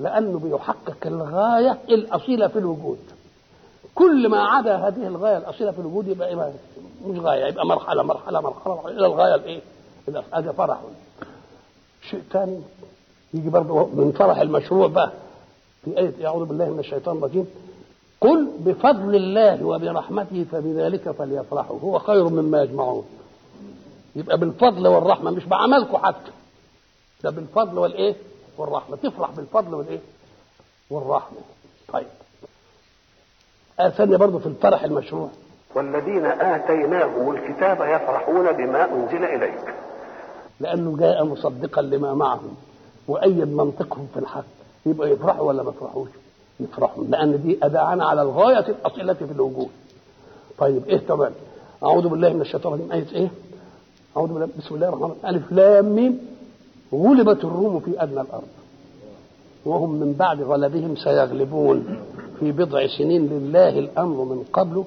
لأنه بيحقق الغاية الأصيلة في الوجود. كل ما عدا هذه الغاية الأصيلة في الوجود يبقى إيه مش غاية يبقى مرحلة مرحلة مرحلة, مرحلة إلى الغاية الإيه؟ هذا فرح. شيء ثاني يجي برضه من فرح المشروع بقى. في آية أعوذ بالله من الشيطان الرجيم. قل بفضل الله وبرحمته فبذلك فليفرحوا. هو خير مما يجمعون. يبقى بالفضل والرحمة مش بعملكم حتى. ده بالفضل والإيه؟ والرحمة. تفرح بالفضل والإيه؟ والرحمة. طيب. آية ثانية برضه في الفرح المشروع. والذين آتيناهم الكتاب يفرحون بما أنزل إليك. لأنه جاء مصدقا لما معهم. وأيد منطقهم في الحق. يبقى يفرحوا ولا ما يفرحوش؟ يفرحوا. لأن دي أداعنا على الغاية الأصيلة في الوجود. طيب إيه كمان؟ أعوذ بالله من الشيطان الرجيم. آية إيه؟ أعوذ بالله. بسم الله الرحمن الرحيم. ألف لام ميم. غلبت الروم في أدنى الأرض. وهم من بعد غلبهم سيغلبون في بضع سنين لله الأمر من قبل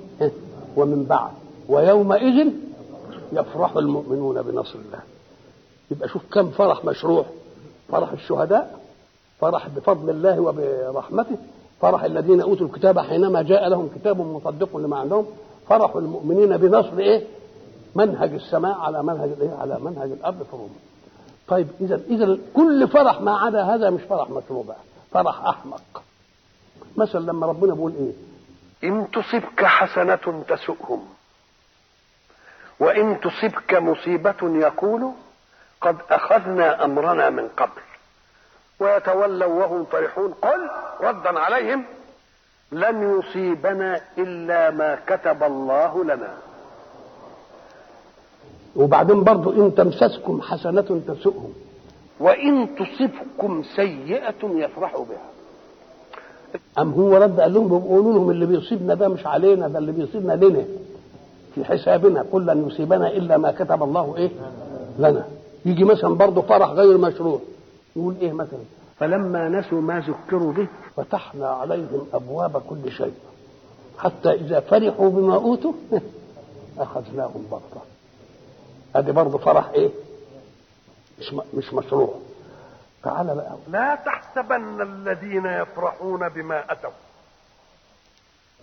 ومن بعد. ويومئذ يفرح المؤمنون بنصر الله. يبقى شوف كم فرح مشروع. فرح الشهداء فرح بفضل الله وبرحمته فرح الذين أوتوا الكتاب حينما جاء لهم كتاب مصدق لما عندهم فرح المؤمنين بنصر إيه؟ منهج السماء على منهج الايه على منهج الأرض في روما طيب اذا إذا كل فرح ما عدا هذا مش فرح مشروع بقى فرح أحمق. مثلا لما ربنا بيقول إيه؟ إن تصبك حسنة تسؤهم وإن تصبك مصيبة يقولوا قد أخذنا أمرنا من قبل. ويتولوا وهم فرحون قل ردا عليهم لن يصيبنا إلا ما كتب الله لنا. وبعدين برضو إن تمسسكم حسنة تسؤهم. وإن تصبكم سيئة يفرحوا بها. أم هو رد قال لهم بيقولوا لهم اللي بيصيبنا ده مش علينا ده اللي بيصيبنا لنا. في حسابنا قل لن يصيبنا إلا ما كتب الله إيه؟ لنا. يجي مثلا برضه فرح غير مشروع. يقول إيه مثلا؟ فلما نسوا ما ذكروا به فتحنا عليهم أبواب كل شيء. حتى إذا فرحوا بما أوتوا أخذناهم بغتة. ادي برضه فرح إيه؟ مش مش مشروع. تعال بقى. لا تحسبن الذين يفرحون بما أتوا.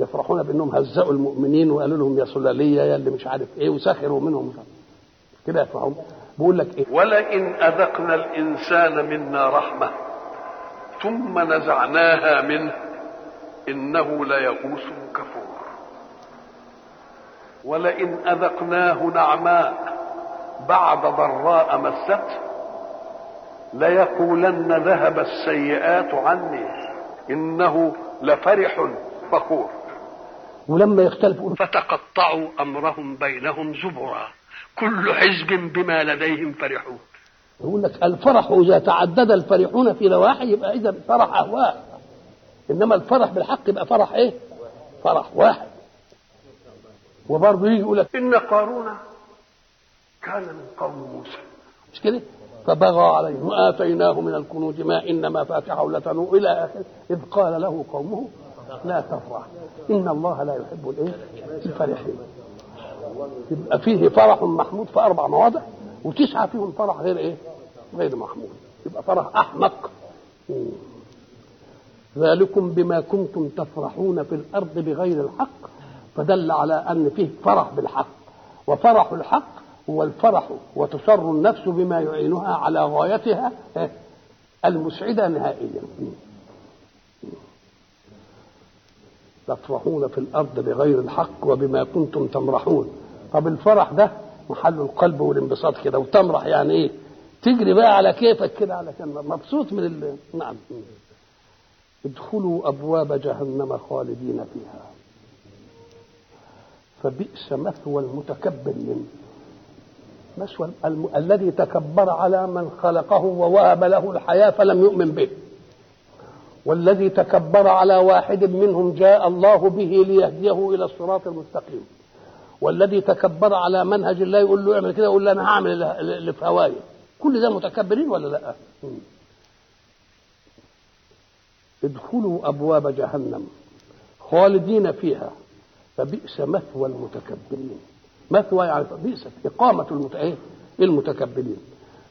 يفرحون بأنهم هزأوا المؤمنين وقالوا لهم يا سلالية يا اللي مش عارف إيه وسخروا منهم. كده يفرحون. بيقول لك إيه؟ ولئن أذقنا الإنسان منا رحمة ثم نزعناها منه إنه ليئوس كفور. ولئن أذقناه نعماء بعد ضراء مسته ليقولن ذهب السيئات عني إنه لفرح فخور. ولما يختلفوا فتقطعوا أمرهم بينهم زبرا كل حزب بما لديهم فرحون. يقول لك الفرح إذا تعدد الفرحون في نواحي يبقى إذا فرح اهواء إنما الفرح بالحق يبقى فرح إيه؟ فرح واحد. وبرضه يجي يقول لك إن قارون كان من قوم موسى. مش كده؟ فبغى عليهم وآتيناه من الكنوز ما ان مفاتحه لتنوء إلى اخره إذ قال له قومه لا تفرح. إن الله لا يحب الإيه؟ الفرحين. يبقى فيه فرح محمود في أربع مواضع وتسعة فيهم فرح غير إيه؟ غير محمود. يبقى فرح أحمق. ذلكم بما كنتم تفرحون في الأرض بغير الحق فدل على أن فيه فرح بالحق. وفرح الحق هو الفرح وتسر النفس بما يعينها على غايتها المسعدة نهائيا. تفرحون في الأرض بغير الحق وبما كنتم تمرحون. طب الفرح ده محل القلب والانبساط كده وتمرح يعني إيه؟ تجري بقى على كيفك كده علشان مبسوط من ال... نعم. ادخلوا أبواب جهنم خالدين فيها. فبئس مثوى المتكبرين مثوى الم... الذي تكبر على من خلقه ووهب له الحياة فلم يؤمن به. والذي تكبر على واحد منهم جاء الله به ليهديه إلى الصراط المستقيم. والذي تكبر على منهج الله يقول له اعمل كده يقول له أنا هعمل اللي في هواية. كل ده متكبرين ولا لأ؟ ادخلوا أبواب جهنم خالدين فيها فبئس مثوى المتكبرين. مثوى يعني بئست إقامة المت... المتكبرين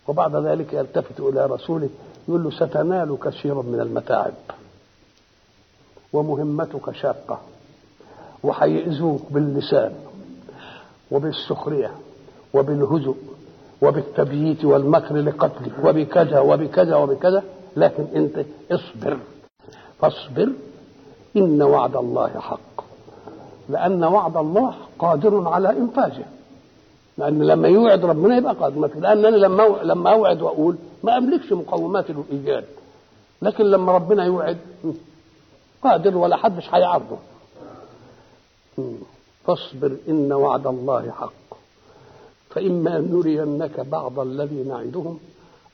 وبعد ذلك يلتفت إلى رسوله يقول له ستنال كثيرا من المتاعب ومهمتك شاقة وهيئذوك باللسان وبالسخرية وبالهزء وبالتبييت والمكر لقتلك وبكذا وبكذا وبكذا. لكن أنت اصبر. فاصبر إن وعد الله حق. لأن وعد الله قادر على انفاذه لأن لما يوعد ربنا يبقى قادر. لأن أنا لما لما أوعد وأقول ما أملكش مقومات الإيجاد. لكن لما ربنا يوعد قادر ولا حدش هيعرضه. فاصبر إن وعد الله حق. فإما نرينك بعض الذي نعدهم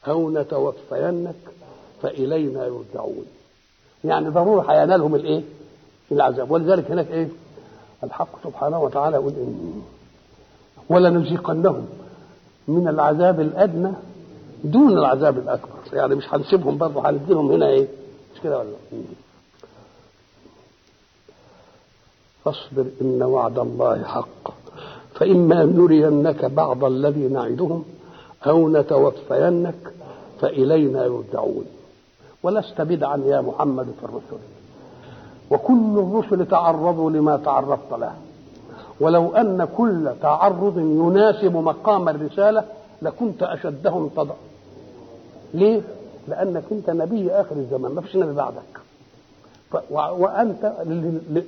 أو نتوفينك فإلينا يرجعون. يعني ضروري هينالهم الإيه؟ العذاب. ولذلك هناك إيه؟ الحق سبحانه وتعالى يقول إن ولنذيقنهم من العذاب الأدنى دون العذاب الأكبر. يعني مش هنسيبهم برضه هنديهم هنا إيه؟ مش كده ولا فاصبر إن وعد الله حق. فإما نرينك بعض الذي نعدهم أو نتوفينك فإلينا يرجعون. ولست بدعا يا محمد في الرسل وكل الرسل تعرضوا لما تعرضت له. ولو أن كل تعرض يناسب مقام الرسالة لكنت أشدهم تضع ليه؟ لأنك أنت نبي آخر الزمان ما فيش نبي بعدك. وأنت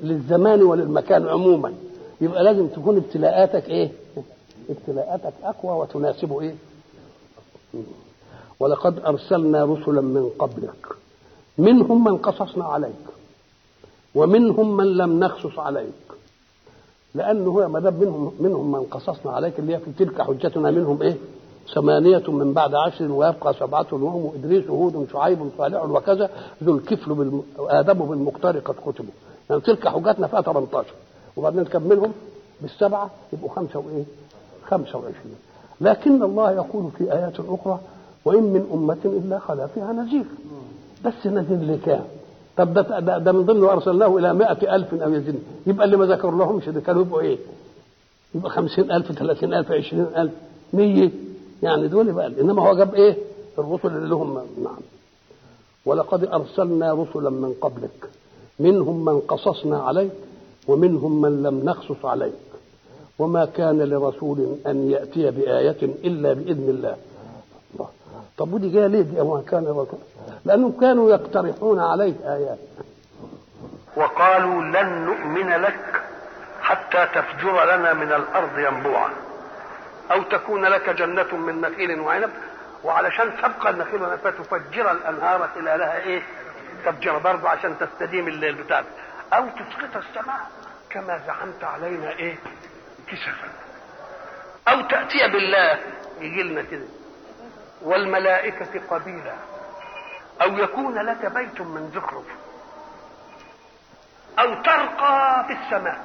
للزمان وللمكان عموما. يبقى لازم تكون ابتلاءاتك إيه؟ ابتلاءاتك أقوى وتناسب إيه؟ ولقد أرسلنا رسلا من قبلك. منهم من قصصنا عليك. ومنهم من لم نقصص عليك. لأنه هو ما دام منهم منهم من قصصنا عليك اللي هي في تلك حجتنا منهم إيه؟ ثمانية من بعد عشر ويبقى سبعة وهم إدريس هود شعيب صالح وكذا ذو الكفل بالم... آدم بالمختار قد كتبوا. يعني تلك حجتنا فيها 18 وبعدين نكملهم بالسبعة يبقوا خمسة وإيه؟ خمسة وعشرين. لكن الله يقول في آيات أخرى وإن من أمة إلا خلا فيها نذير. بس نذير لكام؟ طب ده, ده, من ضمن أرسلناه إلى مائة ألف أو يزيد. يبقى اللي ما ذكر لهمش ده كانوا يبقوا إيه؟ يبقى خمسين ألف ثلاثين ألف عشرين ألف مية. يعني دول بقى إنما هو جاب إيه؟ الرسل اللي لهم نعم. ولقد أرسلنا رسلا من قبلك. منهم من قصصنا عليك ومنهم من لم نقصص عليك. وما كان لرسول أن يأتي بآية إلا بإذن الله. طب ودي جاية ليه؟ دي وما كان لرسول لأنهم كانوا يقترحون عليك آيات. وقالوا لن نؤمن لك حتى تفجر لنا من الأرض ينبوعا. أو تكون لك جنة من نخيل وعنب. وعلشان تبقى النخيل والعنب فتفجر الأنهار إلى لها إيه؟ تفجر برضه عشان تستديم الليل بتاعك. أو تسقط السماء كما زعمت علينا إيه؟ كسفا. أو تأتي بالله يجي لنا كده. والملائكة قبيلا أو يكون لك بيت من زخرف. أو ترقى في السماء.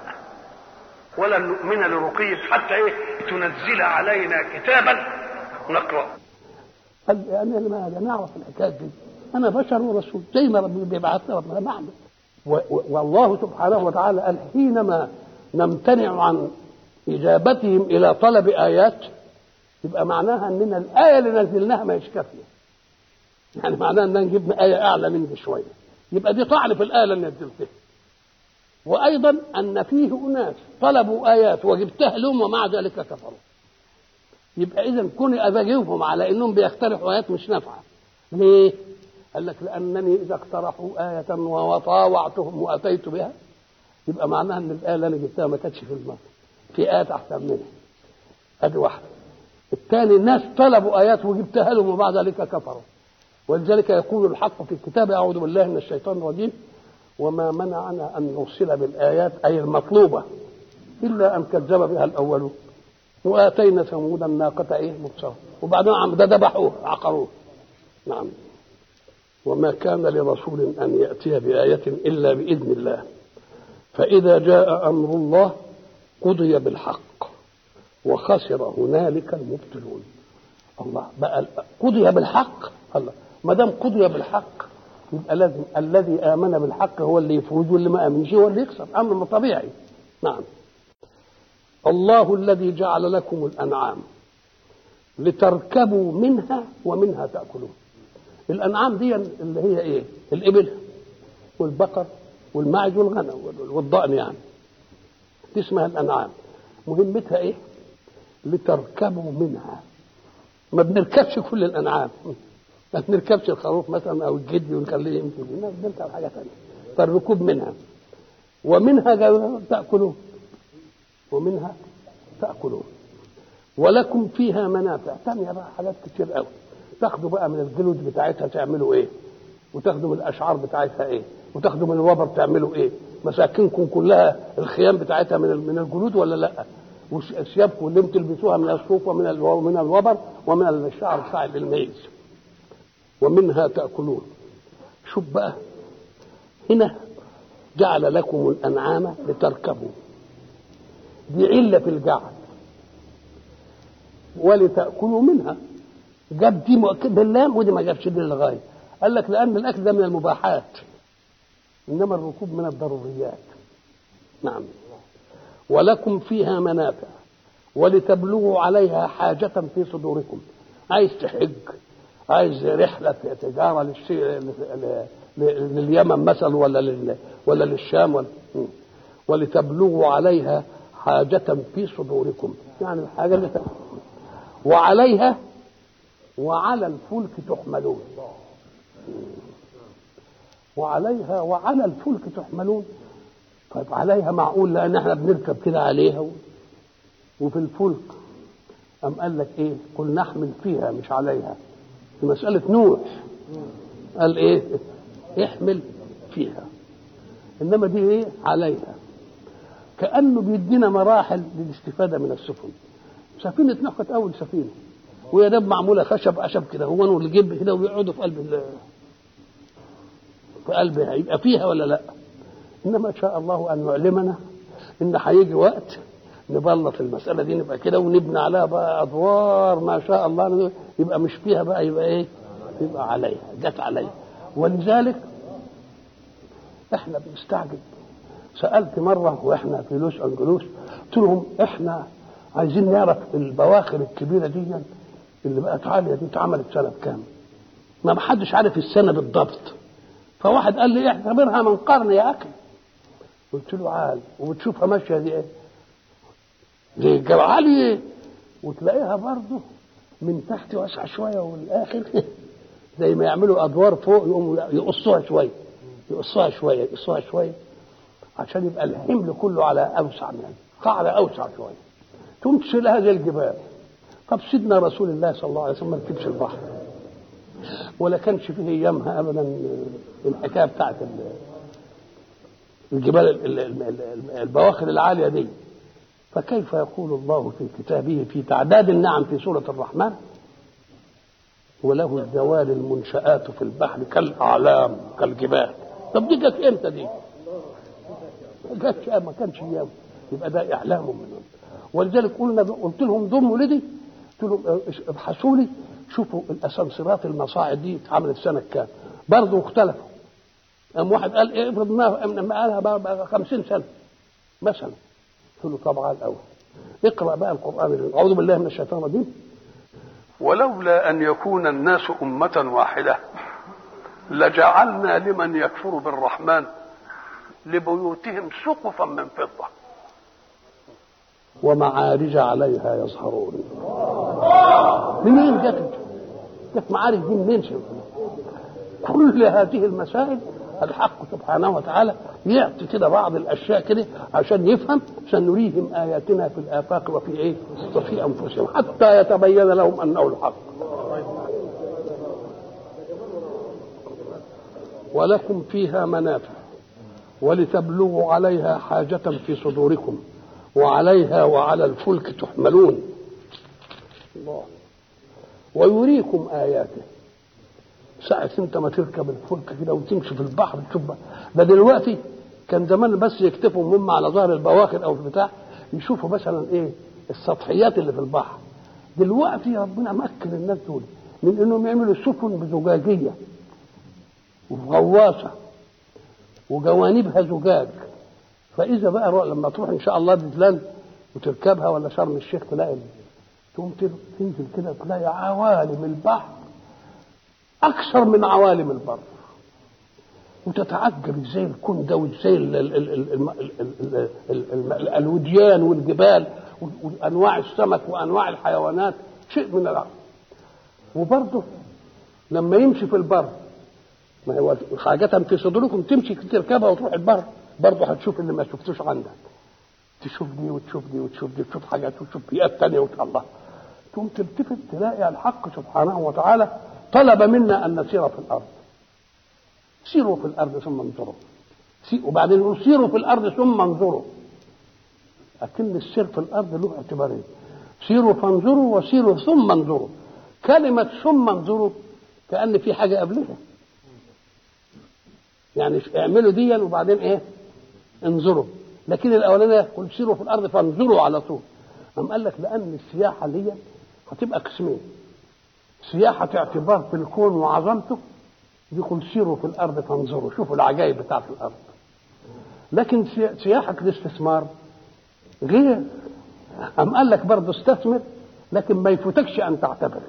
ولن نؤمن لرقيك حتى إيه؟ تنزل علينا كتابا نقرا قال يعني لماذا نعرف الحكاية دي. أنا بشر ورسول. زي ما ربنا بيبعثنا ربنا بعمل والله سبحانه وتعالى قال حينما نمتنع عن إجابتهم إلى طلب آيات يبقى معناها اننا الآية اللي نزلناها ما كافيه يعني معناها إن نجيب آية أعلى من دي شوية. يبقى دي طعن في الآية اللي نزلتها. وأيضا أن فيه أناس طلبوا آيات وجبتها لهم ومع ذلك كفروا. يبقى اذا كوني ابجيبهم على إنهم بيقترحوا آيات مش نافعة. ليه؟ قال لك لأنني إذا اقترحوا آية وطاوعتهم وأتيت بها يبقى معناها إن الآية اللي أنا جبتها ما كانتش في الماء في آيات أحسن منها. أدي واحدة. الثاني الناس طلبوا آيات وجبتها لهم وبعد ذلك كفروا. ولذلك يقول الحق في الكتاب أعوذ بالله من الشيطان الرجيم وما منعنا أن نرسل بالآيات أي المطلوبة إلا أن كذب بها الأولون. وآتينا ثمود الناقة إيه؟ مبصرة. وبعدين عم ده ذبحوه عقروه. نعم. وما كان لرسول أن يأتي بآية إلا بإذن الله. فإذا جاء أمر الله قضي بالحق. وخسر هنالك المبطلون. الله بقى قضي بالحق. الله ما دام قضي بالحق يبقى لازم الذي آمن بالحق هو اللي يفوز واللي ما آمنش هو اللي يخسر أمر طبيعي. نعم. الله الذي جعل لكم الأنعام لتركبوا منها ومنها تأكلون. الأنعام دي اللي هي إيه؟ الإبل والبقر والماعز والغنم والضأن يعني. دي اسمها الأنعام. مهمتها إيه؟ لتركبوا منها. ما بنركبش كل الأنعام. ما بنركبش الخروف مثلا أو الجدي ونخليه يمشي. بنركب حاجة ثانية فالركوب منها. ومنها تاكلون ومنها تاكلون ولكم فيها منافع. ثانية بقى حاجات كتير قوي. تاخدوا بقى من الجلود بتاعتها تعملوا إيه؟ وتاخدوا من الأشعار بتاعتها إيه؟ وتاخدوا من الوبر تعملوا إيه؟ مساكنكم كلها الخيام بتاعتها من من الجلود ولا لأ؟ وثيابكم اللي بتلبسوها من الصوف ومن ومن الوبر ومن الشعر بتاع الميز ومنها تأكلون. شوف بقى. هنا جعل لكم الأنعام لتركبوا. دي علة في الجعل ولتأكلوا منها. جاب دي مؤكد باللام ودي ما جابش دي للغاية. قال لك لأن الأكل ده من المباحات. إنما الركوب من الضروريات. نعم. ولكم فيها منافع ولتبلغوا عليها حاجة في صدوركم. عايز تحج عايز رحلة تجارة للشيء لليمن مثلا ولا لل ولا للشام ولا ولتبلغوا عليها حاجة في صدوركم. يعني الحاجة اللي وعليها وعلى الفلك تحملون. وعليها وعلى الفلك تحملون. طيب عليها معقول لأن إحنا بنركب كده عليها وفي الفلك. أم قال لك إيه؟ قل نحمل فيها مش عليها. في مسألة نوح. قال إيه؟ احمل فيها. إنما دي إيه؟ عليها. كأنه بيدينا مراحل للاستفادة من السفن. سفينة نوح كانت أول سفينة. وهي دب معمولة خشب خشب كده. هو والجب كده ويقعدوا في قلب في قلبها. يبقى فيها ولا لأ؟ إنما شاء الله أن يعلمنا إن هيجي وقت نبلط المسألة دي نبقى كده ونبني عليها بقى أدوار ما شاء الله يبقى مش فيها بقى يبقى إيه؟ يبقى عليها جت عليها. ولذلك إحنا بنستعجب سألت مرة وإحنا في لوس أنجلوس قلت لهم إحنا عايزين نعرف البواخر الكبيرة دي اللي بقت عالية دي اتعملت سنة كام ما حدش عارف السنة بالضبط. فواحد قال لي اعتبرها من قرن يا أخي. قلت له عال وبتشوفها ماشية دي إيه؟ زي الجبل عالي وتلاقيها برضه من تحت واسعة شوية والآخر زي ما يعملوا أدوار فوق يقوموا يقصوها شوية يقصوها شوية يقصوها شوية عشان يبقى الحمل كله على أوسع من قاعدة أوسع شوية تقوم تشيلها زي الجبال. طب سيدنا رسول الله صلى الله عليه وسلم ما ركبش البحر ولا كانش فيه ايامها ابدا الحكاية بتاعت الجبال البواخر العالية دي. فكيف يقول الله في كتابه في تعداد النعم في سورة الرحمن؟ وله الجوار المنشآت في البحر كالأعلام كالجبال. طب دي جت إمتى دي؟ جاتش ما كانش أيام. يبقى ده إعلام منهم ولذلك قلنا قلت لهم ضموا لدي. قلت لهم ابحثوا لي. شوفوا الأسانسيرات المصاعد دي اتعملت سنة كام. برضه اختلفوا. قام واحد قال إيه افرض ما قالها بقى 50 سنة. مثلا. قلت له طبعا الأول. اقرأ بقى القرآن أعوذ بالله من الشيطان الرجيم. ولولا أن يكون الناس أمة واحدة لجعلنا لمن يكفر بالرحمن لبيوتهم سقفا من فضة. ومعارج عليها يظهرون. منين جت؟ جت معارج دي منين كل هذه المسائل الحق سبحانه وتعالى يعطي كده بعض الأشياء كده عشان يفهم سنريهم آياتنا في الآفاق وفي إيه؟ وفي أنفسهم حتى يتبين لهم أنه الحق. ولكم فيها منافع ولتبلغوا عليها حاجة في صدوركم وعليها وعلى الفلك تحملون الله ويريكم آياته ساعة انت ما تركب الفلك كده وتمشي في البحر تشوف ده دلوقتي كان زمان بس يكتفوا مما على ظهر البواخر أو البتاع يشوفوا مثلا إيه السطحيات اللي في البحر. دلوقتي ربنا مكن الناس دول من انهم يعملوا سفن بزجاجية وغواصة وجوانبها زجاج. فإذا بقى لما تروح إن شاء الله دجلان وتركبها ولا شرم الشيخ تلاقي تقوم تنزل كده تلاقي عوالم البحر أكثر من عوالم البر. وتتعجب إزاي الكون ده وازاي الوديان والجبال وأنواع السمك وأنواع الحيوانات شيء من العجب وبرضه لما يمشي في البر ما هو حاجة في صدوركم تمشي تركبها وتروح البر برضه هتشوف اللي ما شفتوش عندك. تشوف دي وتشوف دي وتشوف وتشوف حاجات وتشوف بيئات تانية وتقول الله. تقوم تلتفت تلاقي الحق سبحانه وتعالى طلب منا أن نسير في الأرض. سيروا في الأرض ثم انظروا. وبعدين سيروا في الأرض ثم انظروا. لكن السير في الأرض له اعتبارين. سيروا فانظروا وسيروا ثم انظروا. كلمة ثم انظروا كأن في حاجة قبلها. يعني اعملوا ديا وبعدين إيه؟ انظروا. لكن الأولانية يقول سيروا في الأرض فانظروا على طول. أم قال لك لأن السياحة دي هتبقى قسمين. سياحة اعتبار في الكون وعظمته يقول سيروا في الأرض فانظروا شوفوا العجائب بتاعت الأرض. لكن سي- سياحة الاستثمار غير. أم قال لك برضه استثمر لكن ما يفوتكش أن تعتبر.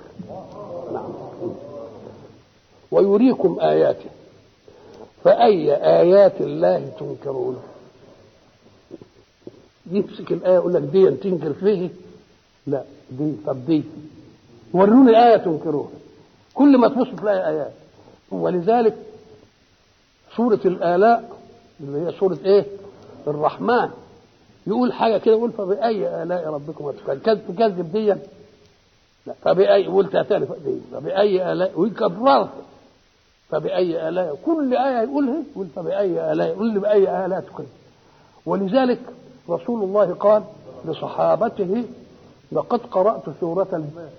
نعم. ويريكم آياته. فأي آيات الله تنكرون؟ يمسك الآية يقول لك دي تنكر فيه؟ لا دي طب دي وروني آية تنكروها كل ما تبص تلاقي آيات ولذلك سورة الآلاء اللي هي سورة إيه؟ الرحمن. يقول حاجة كده يقول فبأي آلاء ربكم؟ تكذب دي؟ لا فبأي قلتها تاني فبأي آلاء ويكررها فبأي آلاء. كل آية يقولها يقول فبأي آلاء. يقول بأي آلاء تكذب. ولذلك رسول الله قال لصحابته لقد قرأت سورة ال-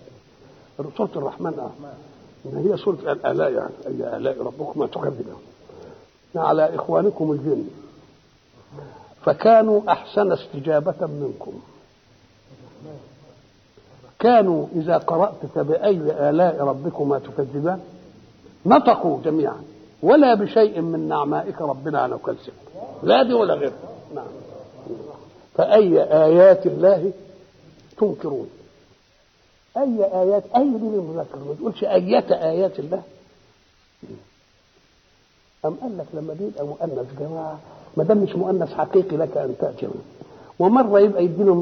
سورة الرحمن. آه. إن هي سورة الآلاء يعني أي آلاء ربكما تكذبون على إخوانكم الجن. فكانوا أحسن استجابة منكم. كانوا إذا قرأت فبأي آلاء ربكما تكذبان؟ نطقوا جميعا. ولا بشيء من نعمائك ربنا نكذب لا دي ولا غيرها نعم. فأي آيات الله تنكرون؟ أي آيات أي دي للمذكر ما تقولش أية آيات الله. أم قال لك لما بيبقى مؤنث جماعة ما دام مش مؤنث حقيقي لك أن تأتي. ومرة يبقى يديله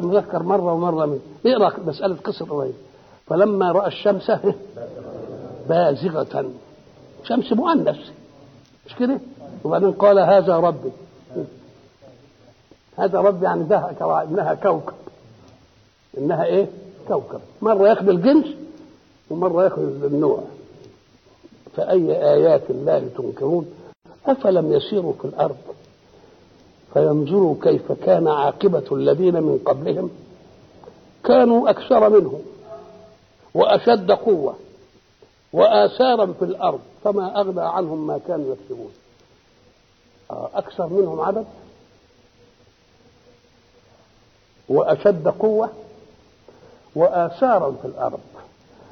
مذكر مرة ومرة من اقرأ مسألة قصة قريب فلما رأى الشمس بازغة. شمس مؤنث. مش كده؟ وبعدين قال هذا ربي. هذا ربي يعني ده إنها كوكب. إنها إيه؟ كوكب مرة يأخذ الجنس ومرة يأخذ النوع. فأي آيات الله تنكرون؟ أفلم يسيروا في الأرض؟ فينظروا كيف كان عاقبة الذين من قبلهم؟ كانوا أكثر منهم وأشد قوة وآثارا في الأرض فما أغنى عنهم ما كانوا يكسبون. آه، أكثر منهم عدد؟ وأشد قوة؟ وآثارا في الأرض.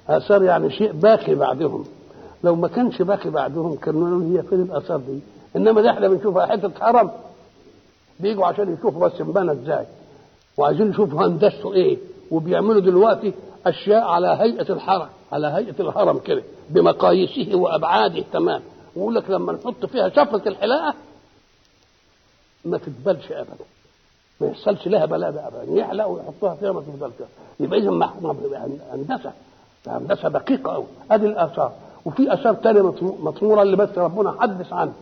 آثار يعني شيء باقي بعدهم. لو ما كانش باقي بعدهم كانوا يقولوا هي فين الآثار دي. إنما ده إحنا بنشوفها حتة هرم بيجوا عشان يشوفوا بس انبنى إزاي. وعايزين يشوفوا هندسته إيه. وبيعملوا دلوقتي أشياء على هيئة الحرم على هيئة الهرم كده بمقاييسه وأبعاده تمام. ويقول لك لما نحط فيها شفرة الحلاقة ما تتبلش ابدا. ما يحصلش لها بلاده ابدا يحلقوا ويحطوها فيها ما تفضلش يبقى اذا هندسة. هندسة دقيقة قوي ادي الآثار. وفي آثار ثانية مطمورة اللي بس ربنا حدث عنها.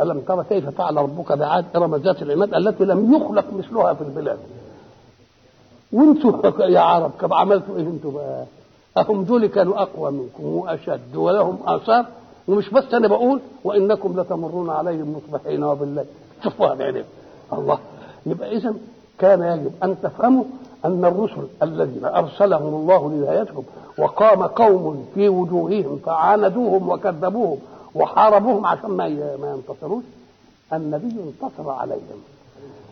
الم ترى كيف فعل ربك بعاد إرم ذات العماد التي لم يخلق مثلها في البلاد؟ وانتوا يا عرب كم عملتوا إيه أنتوا بقى أهم دول كانوا أقوى منكم وأشد ولهم آثار. ومش بس أنا بقول وإنكم لتمرون عليهم مصبحين وبالليل شوفوها بعينيكم الله. يبقى اذا كان يجب أن تفهموا أن الرسل الذين أرسلهم الله لهدايتكم وقام قوم في وجوههم فعاندوهم وكذبوهم وحاربوهم عشان ما ما ينتصروش النبي انتصر عليهم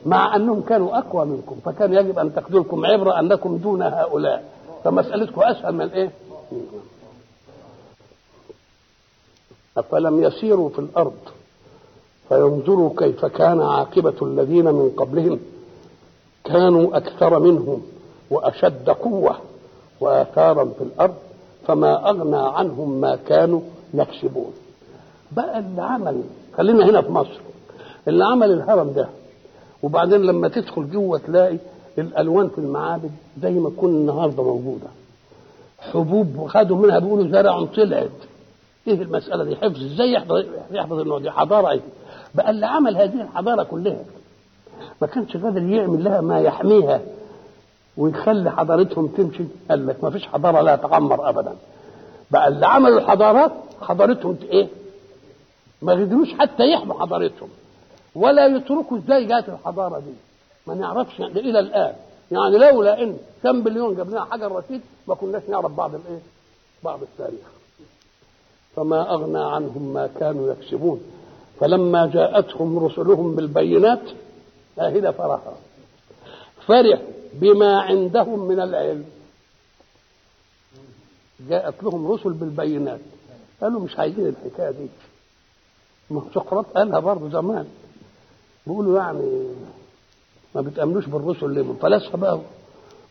مع أنهم كانوا أقوى منكم فكان يجب أن تاخذوا لكم عبرة أنكم دون هؤلاء فمسألتكم أسهل من إيه؟ أفلم يسيروا في الأرض فينظروا كيف كان عاقبة الذين من قبلهم. كانوا أكثر منهم وأشد قوة وآثارا في الأرض فما أغنى عنهم ما كانوا يكسبون. بقى اللي عمل خلينا هنا في مصر. اللي عمل الهرم ده وبعدين لما تدخل جوه تلاقي الألوان في المعابد زي ما تكون النهارده موجودة. حبوب وخدوا منها بيقولوا زرع طلعت. إيه المسألة دي؟ حفظ إزاي يحفظ يحفظ النوع دي؟ حضارة إيه؟ بقى اللي عمل هذه الحضارة كلها ما كانش قادر يعمل لها ما يحميها ويخلي حضارتهم تمشي. قال لك ما فيش حضارة لا تغمر ابدا. بقى اللي عملوا الحضارات حضارتهم إيه؟ ما قدروش حتى يحموا حضارتهم. ولا يتركوا إزاي جات الحضارة دي. ما نعرفش يعني إلى الآن. يعني لولا إن كم بليون جاب لنا حجر رشيد ما كناش نعرف بعض الإيه؟ بعض التاريخ. فما أغنى عنهم ما كانوا يكسبون. فلما جاءتهم رسلهم بالبينات أهل فرحا فرح بما عندهم من العلم. جاءت لهم رسل بالبينات. قالوا مش عايزين الحكاية دي. ما سقراط قالها برضه زمان. بيقولوا يعني ما بتأمنوش بالرسل ليه؟ فلاسفة بقى.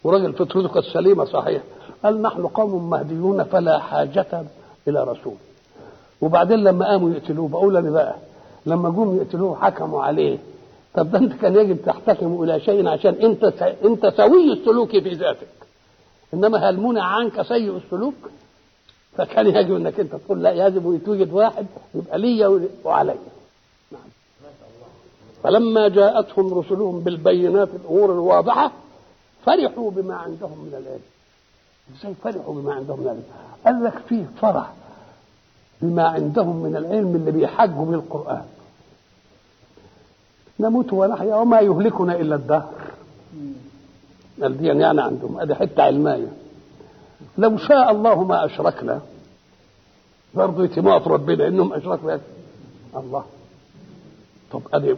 وراجل فطرته كانت سليمة صحيح. قال نحن قوم مهديون فلا حاجة إلى رسول. وبعدين لما قاموا يقتلوه بقول أنا بقى لما جم يقتلوه حكموا عليه. طب ده انت كان يجب تحتكموا إلى شيء عشان انت انت سوي السلوك في ذاتك. إنما هل منع عنك سيء السلوك؟ فكان يجب إنك انت تقول لا يجب يتوجد واحد يبقى لي وعلي. نعم. فلما جاءتهم رسلهم بالبينات الأمور الواضحة فرحوا بما عندهم من العلم. إزاي فرحوا بما عندهم من العلم؟ قال لك فيه فرح بما عندهم من العلم اللي بيحجوا بالقران نموت ونحيا وما يهلكنا إلا الدهر. قال دي يعني عندهم. ادي حتة علمايه لو شاء الله ما أشركنا برضه يتموا في ربنا إنهم أشركوا. الله. طب أدي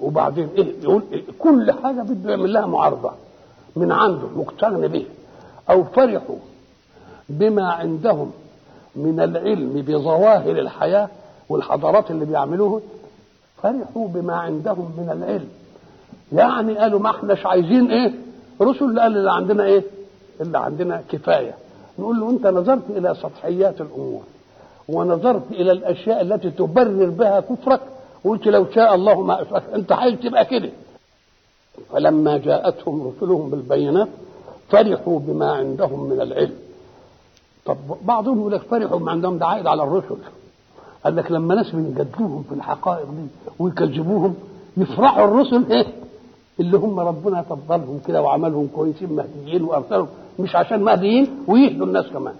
وبعدين إيه يقول إيه؟ كل حاجة بده يعمل لها معارضة. من عنده مقتنع به. أو فرحوا بما عندهم من العلم بظواهر الحياة والحضارات اللي بيعملوها. فرحوا بما عندهم من العلم. يعني قالوا ما إحناش عايزين إيه؟ رسل قال اللي عندنا إيه؟ اللي عندنا كفاية. نقول له أنت نظرت إلى سطحيات الأمور ونظرت إلى الأشياء التي تبرر بها كفرك وقلت لو شاء الله ما اشرك أنت عايز تبقى كده. فلما جاءتهم رسلهم بالبينات فرحوا بما عندهم من العلم. طب بعضهم يقول لك فرحوا بما عندهم ده عائد على الرسل. قال لك لما ناس بيجادلوهم في الحقائق دي ويكذبوهم يفرحوا الرسل إيه؟ اللي هم ربنا فضلهم كده وعملهم كويسين مهديين وأرسلهم مش عشان مهديين ويهدوا الناس كمان.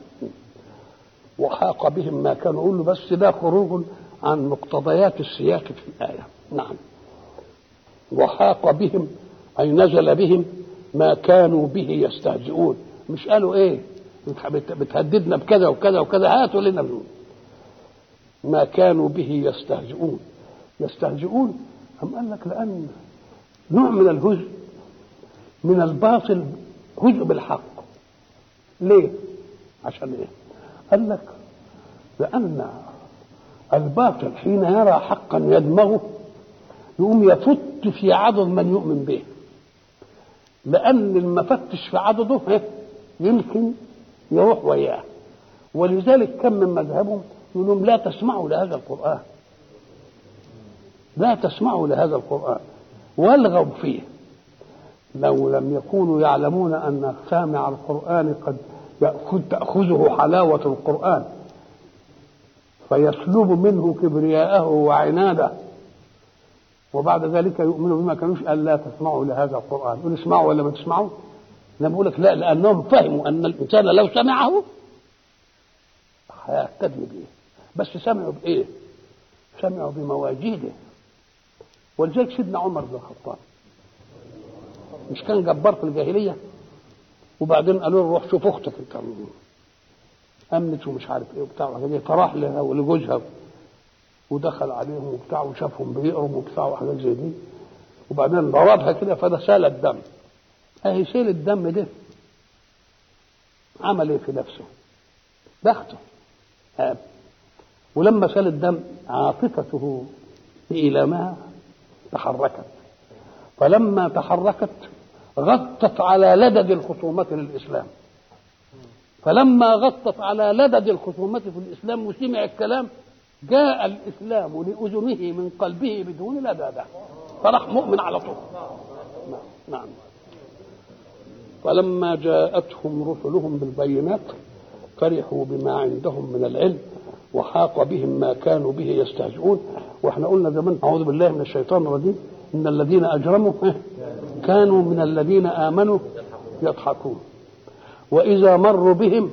وحاق بهم ما كانوا يقولوا بس ده خروج عن مقتضيات السياق في الآية. نعم. وحاق بهم أي نزل بهم ما كانوا به يستهزئون. مش قالوا إيه؟ بتهددنا بكذا وكذا وكذا هاتوا لنا منه ما كانوا به يستهزئون. يستهزئون أم قال لك لأن نوع من الهزء من الباطل هزء بالحق. ليه؟ عشان إيه؟ قال لك لأن الباطل حين يرى حقا يدمغه يقوم يفت في عضد من يؤمن به. لأن المفتش في عضده يمكن يروح وياه. ولذلك كم من مذهبهم لهم لا تسمعوا لهذا القرآن. لا تسمعوا لهذا القرآن. والغوا فيه. لو لم يكونوا يعلمون أن سامع القرآن قد يأخذ تأخذه حلاوة القرآن. فيسلب منه كبرياءه وعناده. وبعد ذلك يؤمنوا بما كانوش قال لا تسمعوا لهذا القرآن. يقول اسمعوا ولا ما تسمعوا. أنا بقول لك لا لأنهم فهموا أن الإنسان لو سمعه هيهتدي به. بس سمعوا بإيه؟ سمعوا بمواجيده. ولذلك سيدنا عمر بن الخطاب مش كان جبار في الجاهلية؟ وبعدين قالوا له روح شوف أختك انت أمنت ومش عارف إيه وبتاع. فراح لها ولجوزها. ودخل عليهم وبتاع وشافهم بيقروا وبتاع وحاجات زي دي. وبعدين ضربها كده فده سال الدم. أهي سيل الدم ده عمل إيه في نفسه؟ بخته. هاب ولما سال الدم عاطفته بإيلامها تحركت. فلما تحركت غطت على لدد الخصومة للإسلام فلما غطت على لدد الخصومة في الإسلام وسمع الكلام جاء الإسلام لأذنه من قلبه بدون لدادة. فراح مؤمن على طول. نعم نعم. فلما جاءتهم رسلهم بالبينات فرحوا بما عندهم من العلم. وحاق بهم ما كانوا به يستهزئون. وإحنا قلنا زمان أعوذ بالله من الشيطان الرجيم إن الذين أجرموا كانوا من الذين آمنوا يضحكون. وإذا مروا بهم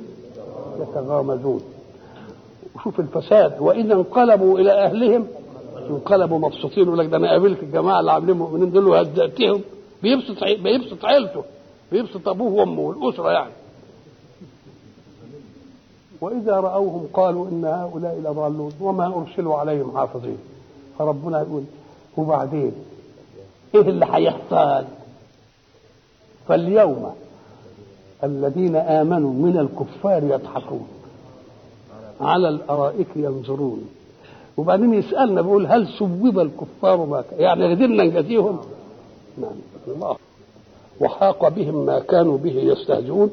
يتغامزون. وشوف الفساد وإذا انقلبوا إلى أهلهم انقلبوا مبسوطين يقول لك ده أنا قابلت الجماعه اللي عاملين مؤمنين دول وهزأتهم بيبسط بيبسط عيلته بيبسط أبوه وأمه والأسرة يعني. وإذا رأوهم قالوا إن هؤلاء لضالون وما أرسلوا عليهم حافظين. فربنا يقول وبعدين إيه اللي هيحصل فاليوم الذين آمنوا من الكفار يضحكون. على الأرائك ينظرون. وبعدين يسألنا بيقول هل سوب الكفار ما كان يعني قدرنا نجازيهم؟ نعم. الله. وحاق بهم ما كانوا به يستهزئون.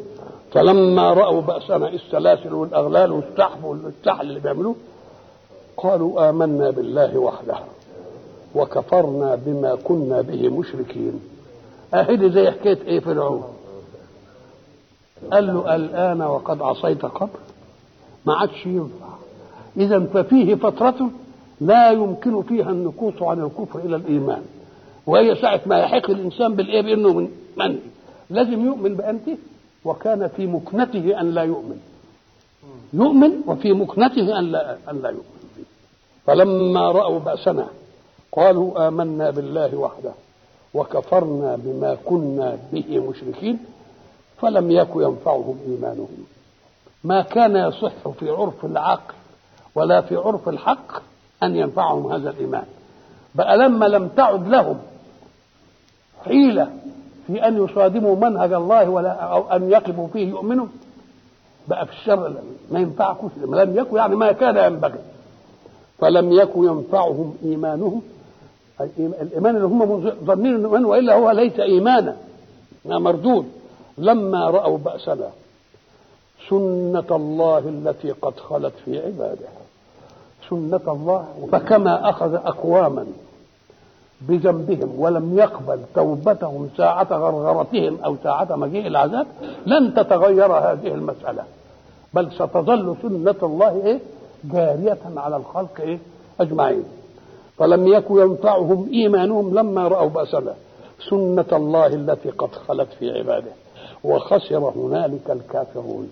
فلما رأوا باسنا السلاسل والأغلال والسحب والسحل اللي بيعملوه قالوا آمنا بالله وحده وكفرنا بما كنا به مشركين. اهدي زي حكاية إيه فرعون؟ قال له الآن وقد عصيت قبل ما عادش ينفع. إذا ففيه فترة لا يمكن فيها النكوص عن الكفر إلى الإيمان. وهي ساعة ما يحق الإنسان بالإيه؟ بإنه من من لازم يؤمن بانته وكان في مكنته أن لا يؤمن. يؤمن وفي مكنته أن لا أن لا يؤمن. فلما رأوا بأسنا قالوا آمنا بالله وحده وكفرنا بما كنا به مشركين فلم يك ينفعهم إيمانهم. ما كان يصح في عرف العقل ولا في عرف الحق أن ينفعهم هذا الإيمان. بقى لما لم تعد لهم حيلة في ان يصادموا منهج الله ولا أو أن يقفوا فيه يؤمنوا. بقى في الشر ما ينفعكوش لم يكن يعني ما كان ينبغي. فلم يكن ينفعهم إيمانهم. الإيمان اللي هم ظنين انه ايمان وإلا هو ليس إيمانا مردود. لما رأوا بأسنا سنة الله التي قد خلت في عباده سنة الله. فكما أخذ أقواما بذنبهم ولم يقبل توبتهم ساعة غرغرتهم أو ساعة مجيء العذاب لن تتغير هذه المسألة. بل ستظل سنة الله إيه؟ جارية على الخلق إيه؟ أجمعين. فلم يكن ينفعهم إيمانهم لما رأوا بأسنا سنة الله التي قد خلت في عباده. وخسر هنالك الكافرون.